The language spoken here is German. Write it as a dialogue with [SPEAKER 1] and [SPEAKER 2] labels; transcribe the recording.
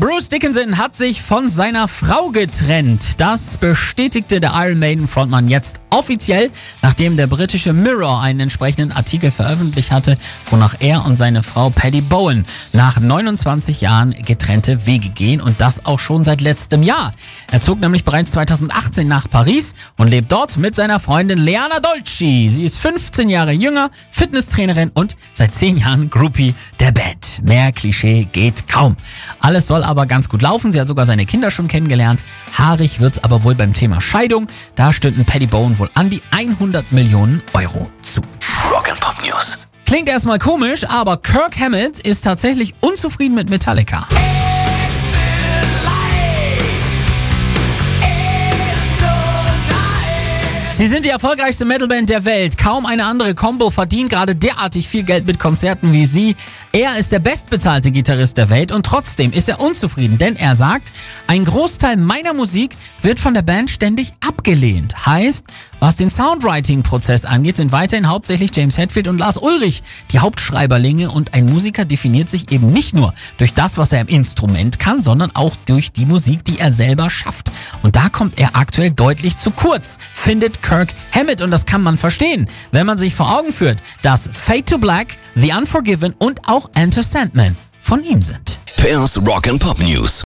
[SPEAKER 1] Bruce Dickinson hat sich von seiner Frau getrennt. Das bestätigte der Iron Maiden Frontmann jetzt offiziell, nachdem der britische Mirror einen entsprechenden Artikel veröffentlicht hatte, wonach er und seine Frau Paddy Bowen nach 29 Jahren getrennte Wege gehen und das auch schon seit letztem Jahr. Er zog nämlich bereits 2018 nach Paris und lebt dort mit seiner Freundin Leana Dolci. Sie ist 15 Jahre jünger, Fitnesstrainerin und seit 10 Jahren Groupie der Band. Mehr Klischee geht kaum. Alles soll aber ganz gut laufen. Sie hat sogar seine Kinder schon kennengelernt. Haarig wird's aber wohl beim Thema Scheidung. Da stünden Paddy Bowen wohl an die 100 Millionen Euro zu.
[SPEAKER 2] Rock and Pop News.
[SPEAKER 1] Klingt erstmal komisch, aber Kirk Hammett ist tatsächlich unzufrieden mit Metallica. Sie sind die erfolgreichste Metalband der Welt. Kaum eine andere Combo verdient gerade derartig viel Geld mit Konzerten wie sie. Er ist der bestbezahlte Gitarrist der Welt und trotzdem ist er unzufrieden, denn er sagt, ein Großteil meiner Musik wird von der Band ständig abgelehnt. Heißt, was den Soundwriting-Prozess angeht, sind weiterhin hauptsächlich James Hetfield und Lars Ulrich die Hauptschreiberlinge und ein Musiker definiert sich eben nicht nur durch das, was er im Instrument kann, sondern auch durch die Musik, die er selber schafft. Und da kommt er aktuell deutlich zu kurz, findet Kirk Hammett und das kann man verstehen, wenn man sich vor Augen führt, dass Fade to Black, The Unforgiven und auch Enter Sandman von ihm sind.
[SPEAKER 2] Pairs Rock and Pop News.